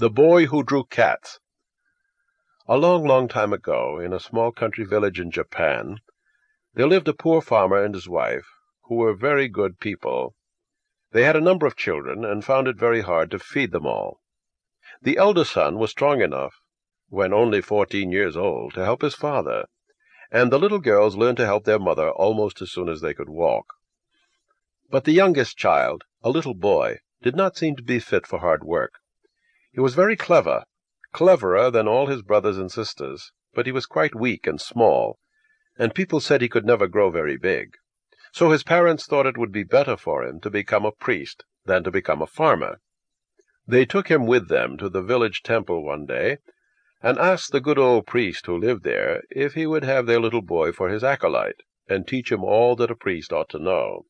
THE BOY WHO DREW CATS A long, long time ago, in a small country village in Japan, there lived a poor farmer and his wife, who were very good people. They had a number of children, and found it very hard to feed them all. The elder son was strong enough, when only fourteen years old, to help his father, and the little girls learned to help their mother almost as soon as they could walk. But the youngest child, a little boy, did not seem to be fit for hard work. He was very clever, cleverer than all his brothers and sisters, but he was quite weak and small, and people said he could never grow very big. So his parents thought it would be better for him to become a priest than to become a farmer. They took him with them to the village temple one day, and asked the good old priest who lived there if he would have their little boy for his acolyte, and teach him all that a priest ought to know.